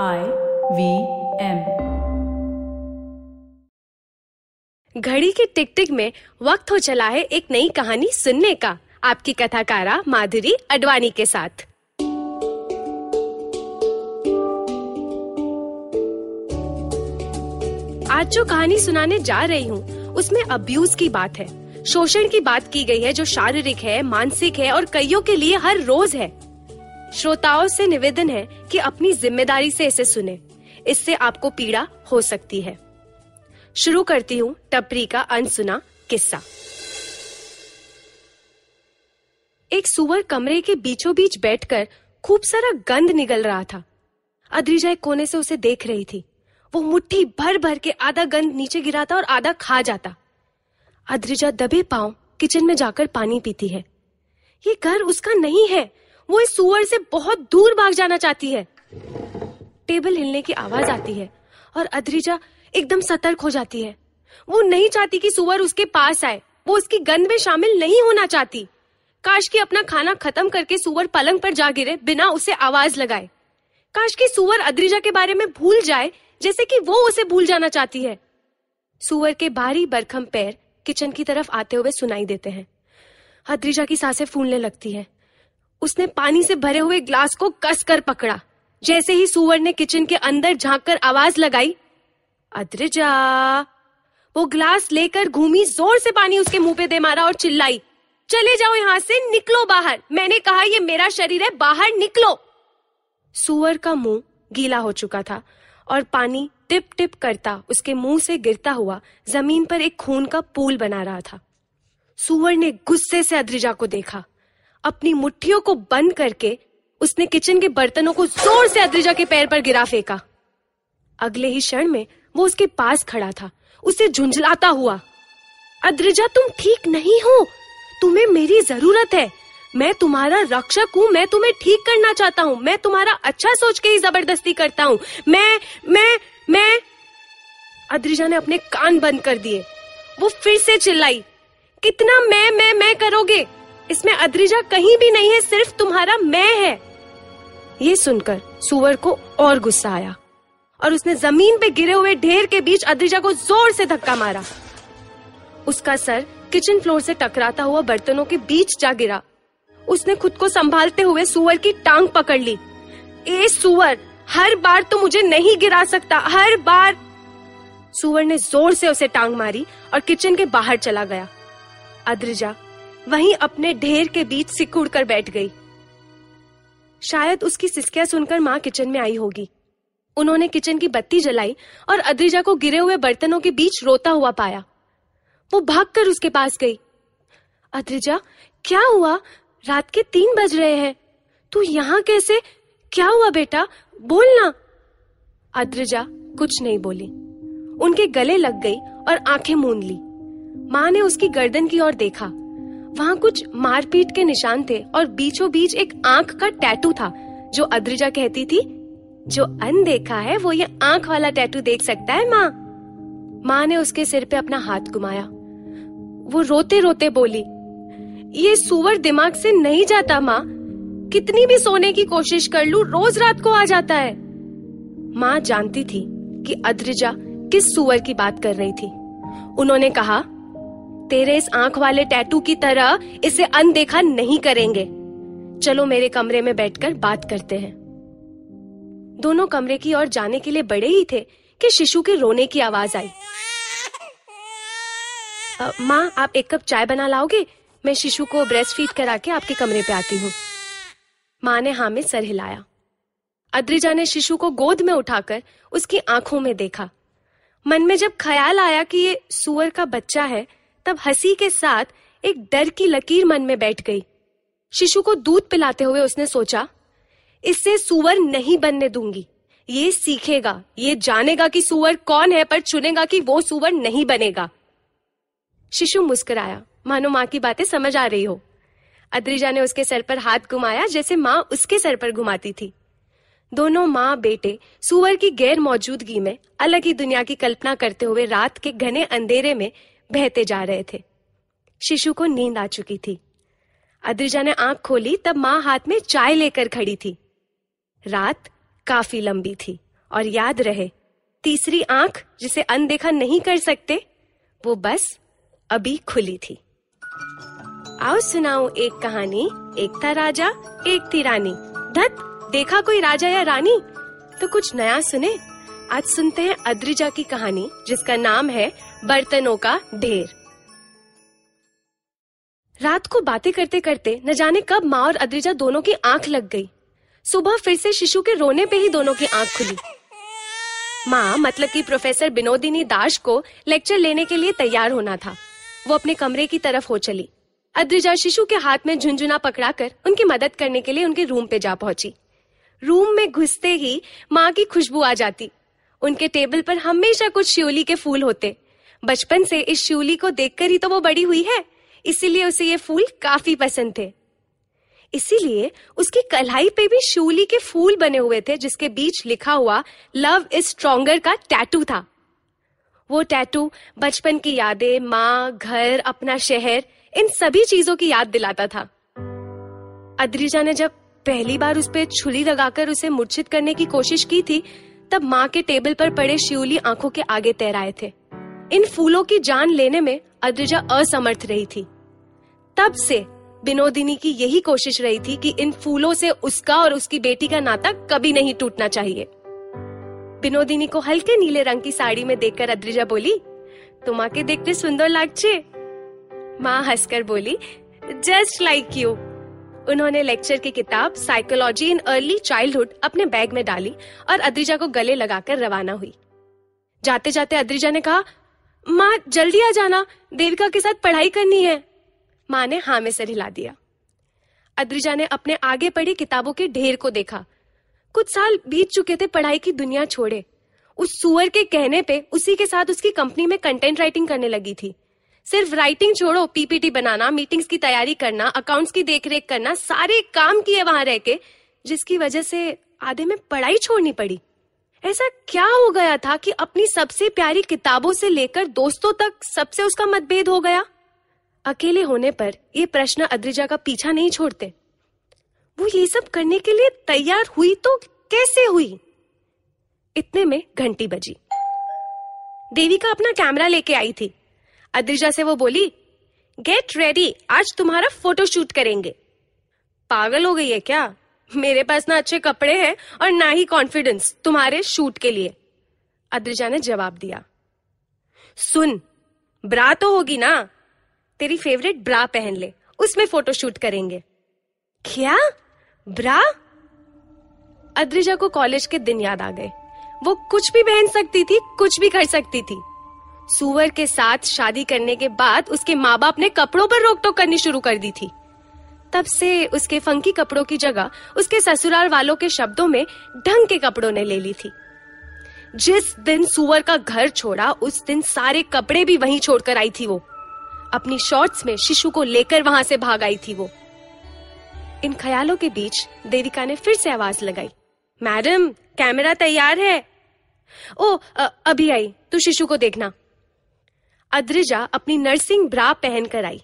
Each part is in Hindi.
I वी एम घड़ी के टिक टिक में वक्त हो चला है एक नई कहानी सुनने का। आपकी कथाकारा माधुरी अडवाणी के साथ। आज जो कहानी सुनाने जा रही हूँ, उसमें अब्यूज की बात है। शोषण की बात की गई है जो शारीरिक है, मानसिक है और कईयों के लिए हर रोज है। श्रोताओं से निवेदन है कि अपनी ज़िम्मेदारी से इसे सुने। इससे आपको पीड़ा हो सकती है। शुरू करती हूँ टपरी का अनसुना किस्सा। एक सुअर कमरे के बीचों बीच बैठकर खूब सारा गंद निकल रहा था। अद्रिजा एक कोने से उसे देख रही थी। वो मुट्ठी भर भर के आधा गंद नीचे गिराता और आधा खा जाता। अद्रिजा दबे पाँव किचन में जाकर पानी पीती है। ये घर उसका नहीं है। वो इस सुअर से बहुत दूर भाग जाना चाहती है। टेबल हिलने की आवाज़ आती है और अद्रिजा एकदम सतर्क हो जाती है। वो नहीं चाहती कि सुअर उसके पास आए। वो उसकी गंध में शामिल नहीं होना चाहती। काश की अपना खाना खत्म करके सुअर पलंग पर जा गिरे, बिना उसे आवाज़ लगाए। काश की सुअर अद्रिजा के बारे में भूल जाए, जैसे कि वो उसे भूल जाना चाहती है। सुअर के भारी बरखम पैर किचन की तरफ़ आते हुए सुनाई देते हैं। अद्रिजा की साँसें फूलने लगती है। उसने पानी से भरे हुए ग्लास को कस कर पकड़ा। जैसे ही सुअर ने किचन के अंदर झाँक कर आवाज़ लगाई, अद्रिजा! वो ग्लास लेकर घूमी, ज़ोर से पानी उसके मुँह पे दे मारा और चिल्लाई, चले जाओ यहाँ से, निकलो बाहर। मैंने कहा, ये मेरा शरीर है, बाहर निकलो! सुअर का मुँह गीला हो चुका था और पानी टिप टिप करता उसके मुँह से गिरता हुआ ज़मीन पर एक खून का पूल बना रहा था। सुअर ने गुस्से से अद्रिजा को देखा। अपनी मुट्ठियों को बंद करके उसने किचन के बर्तनों को ज़ोर से अद्रिजा के पैर पर गिरा फेंका। अगले ही क्षण में वो उसके पास खड़ा था। उसे झुंझलाता हुआ, अद्रिजा, तुम ठीक नहीं हो। तुम्हें मेरी ज़रूरत है। मैं तुम्हारा रक्षक हूँ। मैं तुम्हें ठीक करना चाहता हूँ। मैं तुम्हारा अच्छा सोच के ही ज़बरदस्ती करता हूँ। मैं मैं मैं अद्रिजा ने अपने कान बंद कर दिए। वो फिर से चिल्लाई, कितना मैं मैं मैं करोगे? इसमें अद्रिजा कहीं भी नहीं है, सिर्फ़ तुम्हारा मैं है। ये सुनकर सुअर को और गुस्सा आया और उसने ज़मीन पे गिरे हुए ढेर के बीच अद्रिजा को ज़ोर से धक्का मारा। उसका सर किचन फ्लोर से टकराता हुआ बर्तनों के बीच जा गिरा। उसने खुद को संभालते हुए सुअर की टांग पकड़ ली। ए सुअर, हर बार तो मुझे नहीं गिरा सकता, हर बार! सुअर ने ज़ोर से उसे टांग मारी और किचन के बाहर चला गया। अद्रिजा वहीं अपने ढेर के बीच सिकुड़ कर बैठ गई। शायद उसकी सिस्किया सुनकर माँ किचन में आई होगी। उन्होंने किचन की बत्ती जलाई और अद्रिजा को गिरे हुए बर्तनों के बीच रोता हुआ पाया। वो भागकर उसके पास गई। अद्रिजा, क्या हुआ? रात के तीन बज रहे हैं। तू यहाँ कैसे? क्या हुआ बेटा? बोलना अद्रिजा कुछ नहीं बोली। उनके गले लग गई और आँखें मूंद ली। माँ ने उसकी गर्दन की ओर देखा। वहाँ कुछ मारपीट के निशान थे और बीचों बीच एक आँख का टैटू था, जो अद्रिजा कहती थी, जो अनदेखा है, वो ये आँख वाला टैटू देख सकता है, माँ? माँ ने उसके सिर पे अपना हाथ घुमाया। वो रोते रोते बोली, ये सुअर दिमाग से नहीं जाता, माँ। कितनी भी सोने की कोशिश कर लू, रोज रात को आ जाता है। माँ जानती थी कि अद्रिजा किस सुअर की बात कर रही थी। उन्होंने कहा तेरे इस आँख वाले टैटू की तरह इसे अनदेखा नहीं करेंगे। चलो मेरे कमरे में बैठकर बात करते हैं। दोनों कमरे की ओर जाने के लिए बड़े ही थे कि शिशु के रोने की आवाज़ आई। माँ, आप एक कप चाय बना लाओगे? मैं शिशु को ब्रेस्ट फ़ीड करा के आपके कमरे पे आती हूँ। माँ ने हाँ में सर हिलाया। अद्रिजा ने शिशु को गोद में उठाकर उसकी आँखों में देखा। मन में जब ख्याल आया कि ये सुअर का बच्चा है तब हँसी के साथ एक डर की लकीर मन में बैठ गई। शिशु को दूध पिलाते हुए उसने सोचा इससे सुअर नहीं बनने दूँगी। ये सीखेगा, ये जानेगा कि सुअर कौन है, पर चुनेगा कि वो सुअर नहीं बनेगा। शिशु मुस्कुराया, मानो माँ की बातें समझ आ रही हो। अद्रिजा ने उसके सर पर हाथ घुमाया, जैसे माँ उसके सर पर घुमाती थी। दोनों माँ बेटे सुअर की गैर मौजूदगी में अलग ही दुनिया की कल्पना करते हुए रात के घने अंधेरे में बहते जा रहे थे। शिशु को नींद आ चुकी थी। अद्रिजा ने आँख खोली, तब माँ हाथ में चाय लेकर खड़ी थी। रात काफ़ी लंबी थी, और याद रहे, तीसरी आँख जिसे अनदेखा नहीं कर सकते, वो बस अभी खुली थी। आओ सुनाओ एक कहानी एक था राजा एक थी रानी। धत, देखा कोई राजा या रानी? तो कुछ नया सुने। आज सुनते हैं अद्रिजा की कहानी, जिसका नाम है बर्तनों का ढेर। रात को बातें करते करते न जाने कब माँ और अद्रिजा दोनों की आँख लग गई। सुबह फिर से शिशु के रोने पे ही दोनों की आँख खुली। माँ मतलब कि प्रोफेसर बिनोदिनी दास को लेक्चर लेने के लिए तैयार होना था। वो अपने कमरे की तरफ़ हो चली। अद्रिजा शिशु के हाथ में झुंझुना पकड़ाकर उनकी मदद करने के लिए उनके रूम पे जा पहुँची। रूम में घुसते ही माँ की खुशबू आ जाती। उनके टेबल पर हमेशा कुछ शिवली के फूल होते। बचपन से इस शिवली को देखकर ही तो वो बड़ी हुई है। इसीलिए उसे ये फूल काफ़ी पसंद थे। इसीलिए उसकी कलाई पे भी शिवली के फूल बने हुए थे, जिसके बीच लिखा हुआ लव इज़ स्ट्रोंगर का टैटू था। वो टैटू, बचपन की यादें, माँ, घर, अपना शहर, इन सभी चीज़ों की याद दिलाता था। अद्रिजा ने जब पहली बार उस पर छुरी लगाकर उसे मूर्छित करने की कोशिश की थी तब माँ के टेबल पर पड़े शिवली आँखों के आगे तैराए थे। इन फूलों की जान लेने में अद्रिजा असमर्थ रही थी। तब से बिनोदिनी की यही कोशिश रही थी कि इन फूलों से उसका और उसकी बेटी का नाता कभी नहीं टूटना चाहिए। बिनोदिनी को हल्के नीले रंग की साड़ी में देखकर अद्रिजा बोली, तुम आके देखते सुंदर लागछे? माँ हंसकर बोली, जस्ट लाइक यू। उन्होंने लेक्चर की किताब साइकोलॉजी इन अर्ली चाइल्डहुड अपने बैग में डाली और अद्रिजा को गले लगाकर रवाना हुई। जाते जाते अद्रिजा ने कहा, माँ, जल्दी आ जाना, देविका के साथ पढ़ाई करनी है। माँ ने हाँ में सर हिला दिया। अद्रिजा ने अपने आगे पढ़ी किताबों के ढेर को देखा। कुछ साल बीत चुके थे पढ़ाई की दुनिया छोड़े। उस सुअर के कहने पे उसी के साथ उसकी कंपनी में कंटेंट राइटिंग करने लगी थी। सिर्फ़ राइटिंग छोड़ो पीपीटी बनाना मीटिंग्स की तैयारी करना अकाउंट्स की देखरेख करना, सारे काम किए वहाँ रह के, जिसकी वजह से आधे में पढ़ाई छोड़नी पड़ी। ऐसा क्या हो गया था कि अपनी सबसे प्यारी किताबों से लेकर दोस्तों तक सबसे उसका मतभेद हो गया? अकेले होने पर ये प्रश्न अद्रिजा का पीछा नहीं छोड़ते। वो ये सब करने के लिए तैयार हुई तो कैसे हुई? इतने में घंटी बजी। देविका अपना कैमरा लेके आई थी। अद्रिजा से वो बोली गेट रेडी आज तुम्हारा फ़ोटो शूट करेंगे. पागल हो गई है क्या? मेरे पास ना अच्छे कपड़े हैं और ना ही कॉन्फिडेंस तुम्हारे शूट के लिए. अद्रिजा ने जवाब दिया, सुन, ब्रा तो होगी ना? तेरी फेवरेट ब्रा पहन ले, उसमें फ़ोटो शूट करेंगे. क्या? ब्रा? अद्रिजा को कॉलेज के दिन याद आ गए। वो कुछ भी पहन सकती थी, कुछ भी कर सकती थी। सुअर के साथ शादी करने के बाद उसके माँ बाप ने कपड़ों पर रोक टोक करनी शुरू कर दी थी। तब से उसके फंकी कपड़ों की जगह उसके ससुराल वालों के शब्दों में ढंग के कपड़ों ने ले ली थी। जिस दिन सुअर का घर छोड़ा उस दिन सारे कपड़े भी वहीं छोड़कर आई थी वो। अपनी शॉर्ट्स में शिशु को लेकर वहाँ से भाग आई थी वो। इन ख्यालों के बीच देविका ने फिर से आवाज़ लगाई। मैडम कैमरा तैयार है? ओ अ, अभी आई। तू शिशु को देखना। अद्रिजा अपनी नर्सिंग ब्रा पहन कर आई।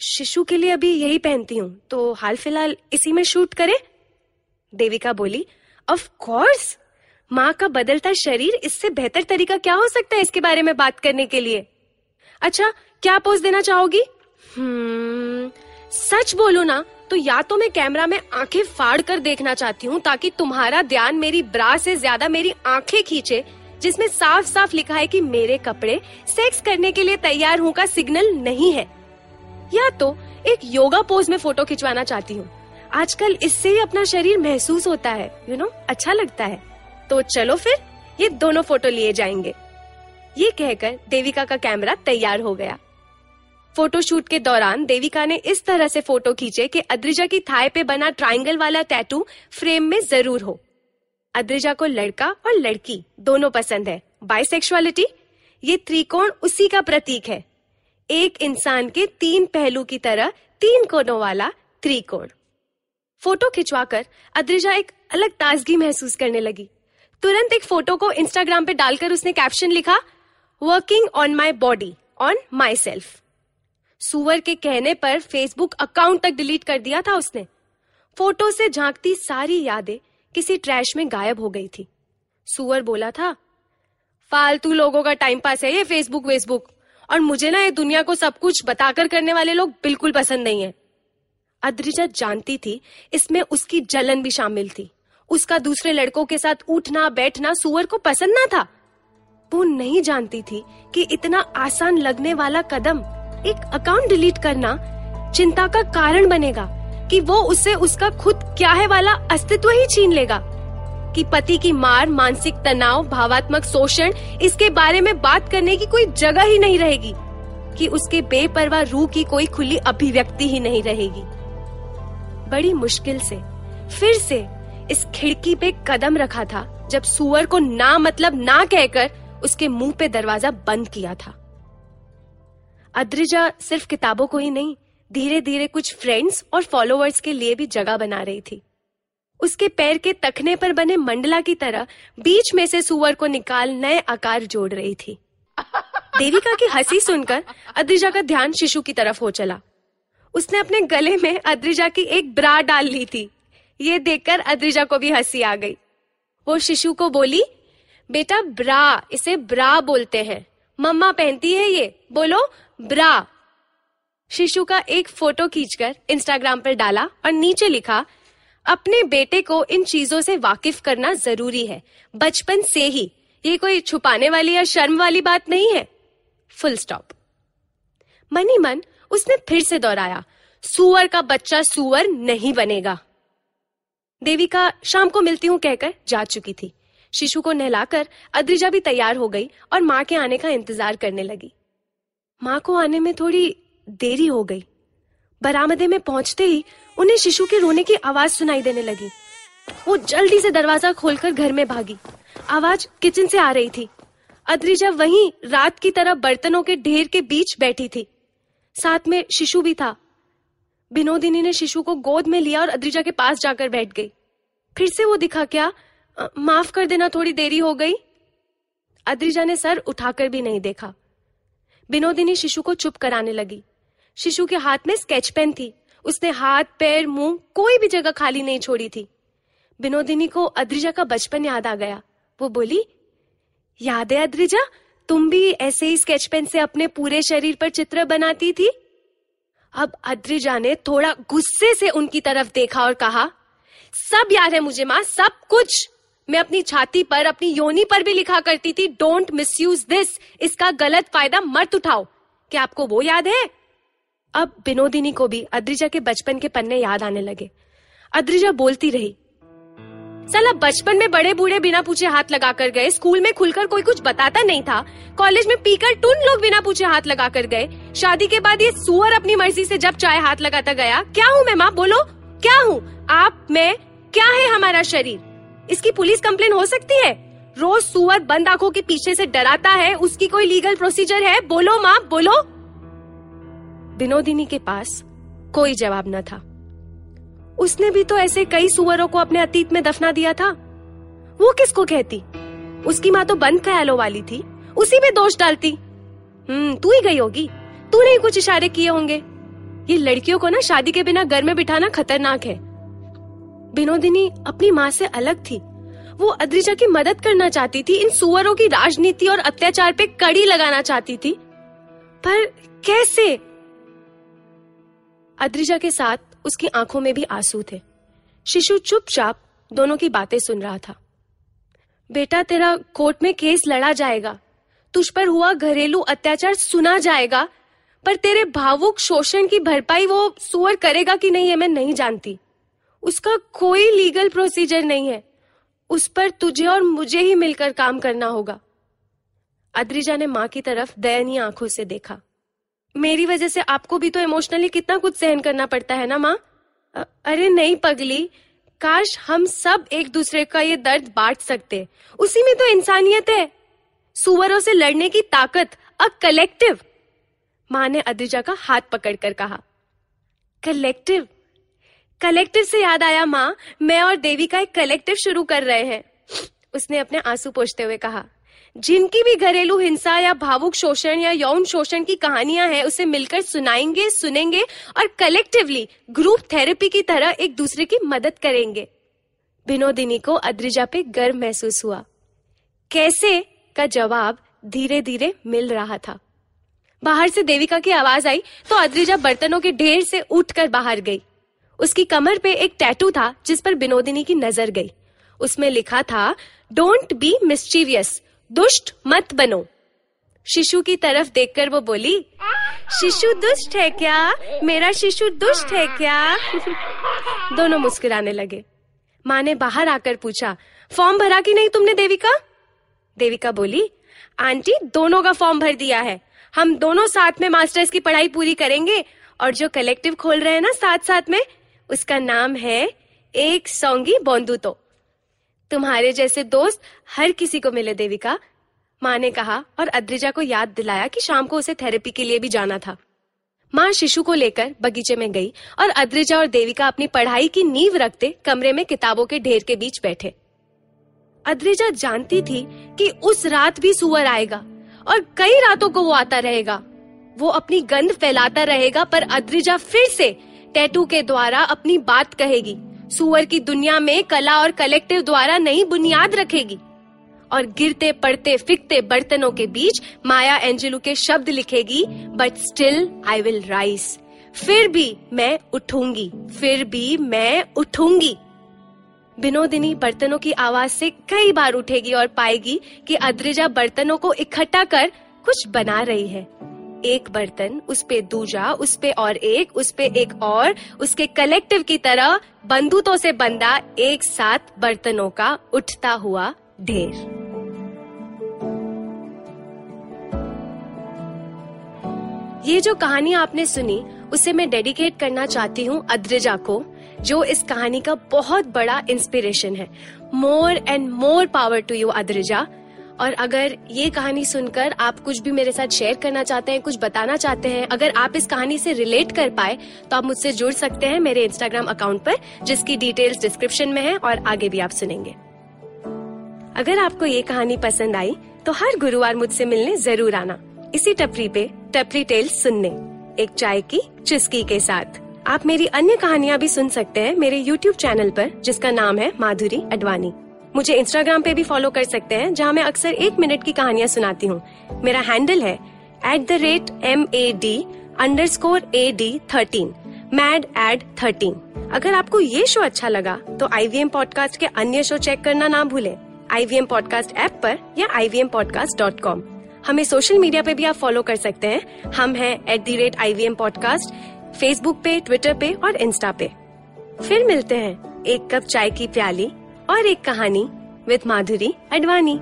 शिशु के लिए अभी यही पहनती हूँ तो हाल फ़िलहाल इसी में शूट करे? देविका बोली ऑफ़ कोर्स माँ का बदलता शरीर इससे बेहतर तरीका क्या हो सकता है इसके बारे में बात करने के लिए? अच्छा क्या पोज देना चाहोगी? हम्म सच बोलो ना तो या तो मैं कैमरा में आँखें फाड़ कर देखना चाहती हूँ ताकि तुम्हारा ध्यान मेरी ब्रा से ज़्यादा मेरी आँखें खींचे जिसमें साफ़ साफ़ लिखा है कि मेरे कपड़े सेक्स करने के लिए तैयार हूँ का सिग्नल नहीं है। या तो एक योगा पोज में फ़ोटो खिंचवाना चाहती हूँ। आजकल इससे ही अपना शरीर महसूस होता है यू you नो know, अच्छा लगता है। तो चलो फिर ये दोनों फ़ोटो लिए जाएँगे। ये कहकर देविका का कैमरा तैयार हो गया। फोटोशूट के दौरान देविका ने इस तरह से फ़ोटो खींचे कि अद्रिजा की थाई पे बना ट्रायंगल वाला टैटू फ्रेम में ज़रूर हो। अद्रिजा को लड़का और लड़की दोनों पसंद है। बाइसेक्सुअलिटी ये त्रिकोण उसी का प्रतीक है। एक इंसान के तीन पहलू की तरह तीन कोनों वाला त्रिकोण। फ़ोटो खिंचवाकर अद्रिजा एक अलग ताजगी महसूस करने लगी। तुरंत एक फ़ोटो को इंस्टाग्राम पे डालकर उसने कैप्शन लिखा working on my body on my self सुअर के कहने पर फेसबुक अकाउंट तक डिलीट कर दिया था उसने। फ़ोटो से झांकती सारी यादें किसी ट्रैश में गायब हो गई थी। सुअर बोला था, फालतू लोगों का टाइम पास है ये फेसबुक वेसबुक और मुझे ना ये दुनिया को सब कुछ बताकर करने वाले लोग बिल्कुल पसंद नहीं है। अद्रिजा जानती थी, इसमें उसकी जलन भी शामिल थी। उसका दूसरे लड़कों के साथ उठना, बैठना सुअर को पसंद ना था। वो नहीं जानती थी कि इतना आसान लगने वाला कदम एक अकाउंट डिलीट करना चिंता का कारण बनेगा। कि वो उससे उसका खुद क्या है वाला अस्तित्व ही छीन लेगा। कि पति की मार, मानसिक तनाव, भावात्मक शोषण, इसके बारे में बात करने की कोई जगह ही नहीं रहेगी। कि उसके बेपरवाह रूह की कोई खुली अभिव्यक्ति ही नहीं रहेगी। बड़ी मुश्किल से, फिर से इस खिड़की पे कदम रखा था, जब सुअर को ना मतलब ना कहकर उसके मुँह पे दरवाज़ा बंद किया था। अद्रिजा सिर्फ़ किताबों को ही नहीं धीरे धीरे कुछ फ्रेंड्स और फॉलोअर्स के लिए भी जगह बना रही थी। उसके पैर के तखने पर बने मंडला की तरह बीच में से सुअर को निकाल नए आकार जोड़ रही थी। देविका की हँसी सुनकर अद्रिजा का ध्यान शिशु की तरफ़ हो चला। उसने अपने गले में अद्रिजा की एक ब्रा डाल ली थी। ये देखकर अद्रिजा को भी हँसी आ गई। वो शिशु को बोली, बेटा ब्रा, इसे ब्रा बोलते हैं। मम्मा पहनती है ये। बोलो, ब्रा। शिशु का एक फ़ोटो खींचकर इंस्टाग्राम पर डाला और नीचे लिखा, अपने बेटे को इन चीज़ों से वाकिफ करना ज़रूरी है। बचपन से ही ये कोई छुपाने वाली या शर्म वाली बात नहीं है। फुल स्टॉप मनी मन उसने फिर से दोहराया, सुअर का बच्चा सुअर नहीं बनेगा। देविका शाम को मिलती हूँ कहकर जा चुकी थी। शिशु को नहलाकर अद्रिजा भी तैयार हो गई और माँ के आने का इंतज़ार करने लगी। माँ को आने में थोड़ी देरी हो गई। बरामदे में पहुँचते ही उन्हें शिशु के रोने की आवाज़ सुनाई देने लगी। वो जल्दी से दरवाज़ा खोलकर घर में भागी। आवाज़ किचन से आ रही थी। अद्रिजा वहीं रात की तरह बर्तनों के ढेर के बीच बैठी थी। साथ में शिशु भी था। बिनोदिनी ने शिशु को गोद में लिया और अद्रिजा के पास जाकर बैठ गई। फिर से वो दिखा, क्या माफ़ कर देना, थोड़ी देरी हो गई? अद्रिजा ने सर उठाकर भी नहीं देखा। बिनोदिनी शिशु को चुप कराने लगी। शिशु के हाथ में स्केच पेन थी। उसने हाथ, पैर, मुँह कोई भी जगह खाली नहीं छोड़ी थी। बिनोदिनी को अद्रिजा का बचपन याद आ गया। वो बोली, याद है अद्रिजा, तुम भी ऐसे ही स्केच पेन से अपने पूरे शरीर पर चित्र बनाती थी? अब अद्रिजा ने थोड़ा गुस्से से उनकी तरफ़ देखा और कहा, सब याद है मुझे माँ, सब कुछ। मैं अपनी छाती पर, अपनी योनी पर भी लिखा करती थी डोंट मिस यूज़ दिस इसका गलत फ़ायदा मत उठाओ। क्या आपको वो याद है? अब बिनोदिनी को भी अद्रिजा के बचपन के पन्ने याद आने लगे। अद्रिजा बोलती रही, साला, बचपन में बड़े बूढ़े बिना पूछे हाथ लगा कर गए, स्कूल में खुलकर कोई कुछ बताता नहीं था, कॉलेज में पीकर टून लोग बिना पूछे हाथ लगा कर गए, शादी के बाद ये सुअर अपनी मर्ज़ी से जब चाहे हाथ लगाता गया, क्या हूँ मैं, माँ, बोलो, क्या हूँ? आप, मैं, क्या है हमारा शरीर? इसकी पुलिस कंप्लेन हो सकती है? रोज सुअर बंद आँखों के पीछे से डराता है, उसकी कोई लीगल प्रोसीजर है? बोलो, माँ, बोलो। विनोदिनी के पास कोई जवाब न था। उसने भी तो ऐसे कई सुअरों को अपने अतीत में दफना दिया था। वो किसको कहती? उसकी माँ तो बंद ख्यालों वाली थी, उसी में दोष डालती। हम्म तू ही गई होगी, तूने ही कुछ इशारे किए होंगे। ये लड़कियों को ना शादी के बिना घर में बिठाना खतरनाक है। विनोदिनी अपनी माँ से अलग थी। वो अद्रिजा की मदद करना चाहती थी, इन सुअरों की राजनीति और अत्याचार पे कड़ी लगाना चाहती थी। पर कैसे? अद्रिजा के साथ उसकी आँखों में भी आँसू थे। शिशु चुपचाप दोनों की बातें सुन रहा था। बेटा, तेरा कोर्ट में केस लड़ा जाएगा। तुझ पर हुआ घरेलू अत्याचार सुना जाएगा, पर तेरे भावुक शोषण की भरपाई वो सुअर करेगा कि नहीं है मैं नहीं जानती। उसका कोई लीगल प्रोसीजर नहीं है। उस पर तुझे और मुझे ही मिलकर काम करना होगा। अद्रिजा ने माँ की तरफ़ दयनीय आँखों से देखा। मेरी वजह से आपको भी तो इमोशनली कितना कुछ सहन करना पड़ता है ना, माँ? अरे नहीं, पगली। काश हम सब एक दूसरे का ये दर्द बांट सकते। उसी में तो इंसानियत है। सुवरों से लड़ने की ताकत, अ कलेक्टिव माँ ने अद्रिजा का हाथ पकड़कर कहा। कलेक्टिव कलेक्टिव से याद आया, माँ, मैं और देवी का एक कलेक्टिव शुरू कर रहे हैं। उसने अपने आँसू पोछते हुए कहा। जिनकी भी घरेलू हिंसा या भावुक शोषण या यौन शोषण की कहानियाँ हैं, उसे मिलकर सुनाएँगे, सुनेंगे और कलेक्टिवली ग्रुप थेरेपी की तरह एक दूसरे की मदद करेंगे। विनोदिनी को अद्रिजा पे गर्व महसूस हुआ। कैसे? का जवाब धीरे धीरे मिल रहा था। बाहर से देविका की आवाज़ आई तो अद्रिजा बर्तनों के ढेर से उठकर बाहर गई। उसकी कमर पे एक टैटू था जिस पर विनोदिनी की नज़र गई। उसमें लिखा था डोंट बी मिस्चीवियस दुष्ट मत बनो। शिशु की तरफ़ देखकर वो बोली, शिशु दुष्ट है क्या? मेरा शिशु दुष्ट है क्या? दोनों मुस्कुराने लगे। माँ ने बाहर आकर पूछा, फॉर्म भरा कि नहीं तुमने देविका? देविका बोली, आंटी, दोनों का फॉर्म भर दिया है। हम दोनों साथ में मास्टर्स की पढ़ाई पूरी करेंगे और जो कलेक्टिव खोल रहे हैं ना साथ साथ में, उसका नाम है एक सौंगी बोंदू तो तुम्हारे जैसे दोस्त हर किसी को मिले, देविका। माँ ने कहा और अद्रिजा को याद दिलाया कि शाम को उसे थेरेपी के लिए भी जाना था। माँ शिशु को लेकर बगीचे में गई और अद्रिजा और देविका अपनी पढ़ाई की नींव रखते कमरे में किताबों के ढेर के बीच बैठे। अद्रिजा जानती थी कि उस रात भी सुअर आएगा और कई रातों को वो आता रहेगा। वो अपनी गंध फैलाता रहेगा, पर अद्रिजा फिर से टैटू के द्वारा अपनी बात कहेगी। सुअर की दुनिया में कला और कलेक्टिव द्वारा नई बुनियाद रखेगी। और गिरते, पड़ते, फिकते बर्तनों के बीच माया एंजेलू के शब्द लिखेगी but still I will rise फिर भी मैं उठूँगी, फिर भी मैं उठूँगी। बिनोदिनी बर्तनों की आवाज़ से कई बार उठेगी और पाएगी कि अद्रिजा बर्तनों को इकट्ठा कर कुछ बना रही है। एक बर्तन उस पे दूजा उस पे और एक उस पे एक और, उसके कलेक्टिव की तरह बंदूतों से बंदा एक साथ बर्तनों का उठता हुआ ढेर। ये जो कहानी आपने सुनी, उसे मैं डेडिकेट करना चाहती हूँ अद्रिजा को, जो इस कहानी का बहुत बड़ा इंस्पिरेशन है। More and more power to you Adrija. और अगर ये कहानी सुनकर आप कुछ भी मेरे साथ शेयर करना चाहते हैं, कुछ बताना चाहते हैं, अगर आप इस कहानी से रिलेट कर पाए तो आप मुझसे जुड़ सकते हैं मेरे इंस्टाग्राम अकाउंट पर, जिसकी डिटेल्स डिस्क्रिप्शन में है और आगे भी आप सुनेंगे। अगर आपको ये कहानी पसंद आई तो हर गुरुवार मुझसे मिलने ज़रूर आना। इसी टपरी पे, टपरी टेल्स सुनने, एक चाय की चुस्की के साथ। आप मेरी अन्य कहानियाँ भी सुन सकते हैं मेरे YouTube चैनल पर, जिसका नाम है माधुरी अडवाणी। मुझे इंस्टाग्राम पे भी फॉलो कर सकते हैं, जहाँ मैं अक्सर एक मिनट की कहानियाँ सुनाती हूँ। मेरा हैंडल है at the rate M A D underscore A D thirteen mad ad thirteen अगर आपको ये शो अच्छा लगा तो आई वी एम पॉडकास्ट के अन्य शो चेक करना ना भूले। I V M podcast app पर या I V M podcast dot com हमें सोशल मीडिया पे भी आप फॉलो कर सकते हैं। हम हैं at the rate I V M podcast Facebook पे ट्विटर पे और इंस्टा पे। फिर मिलते हैं, एक कप चाय की प्याली। और एक कहानी विद माधुरी अडवाणी।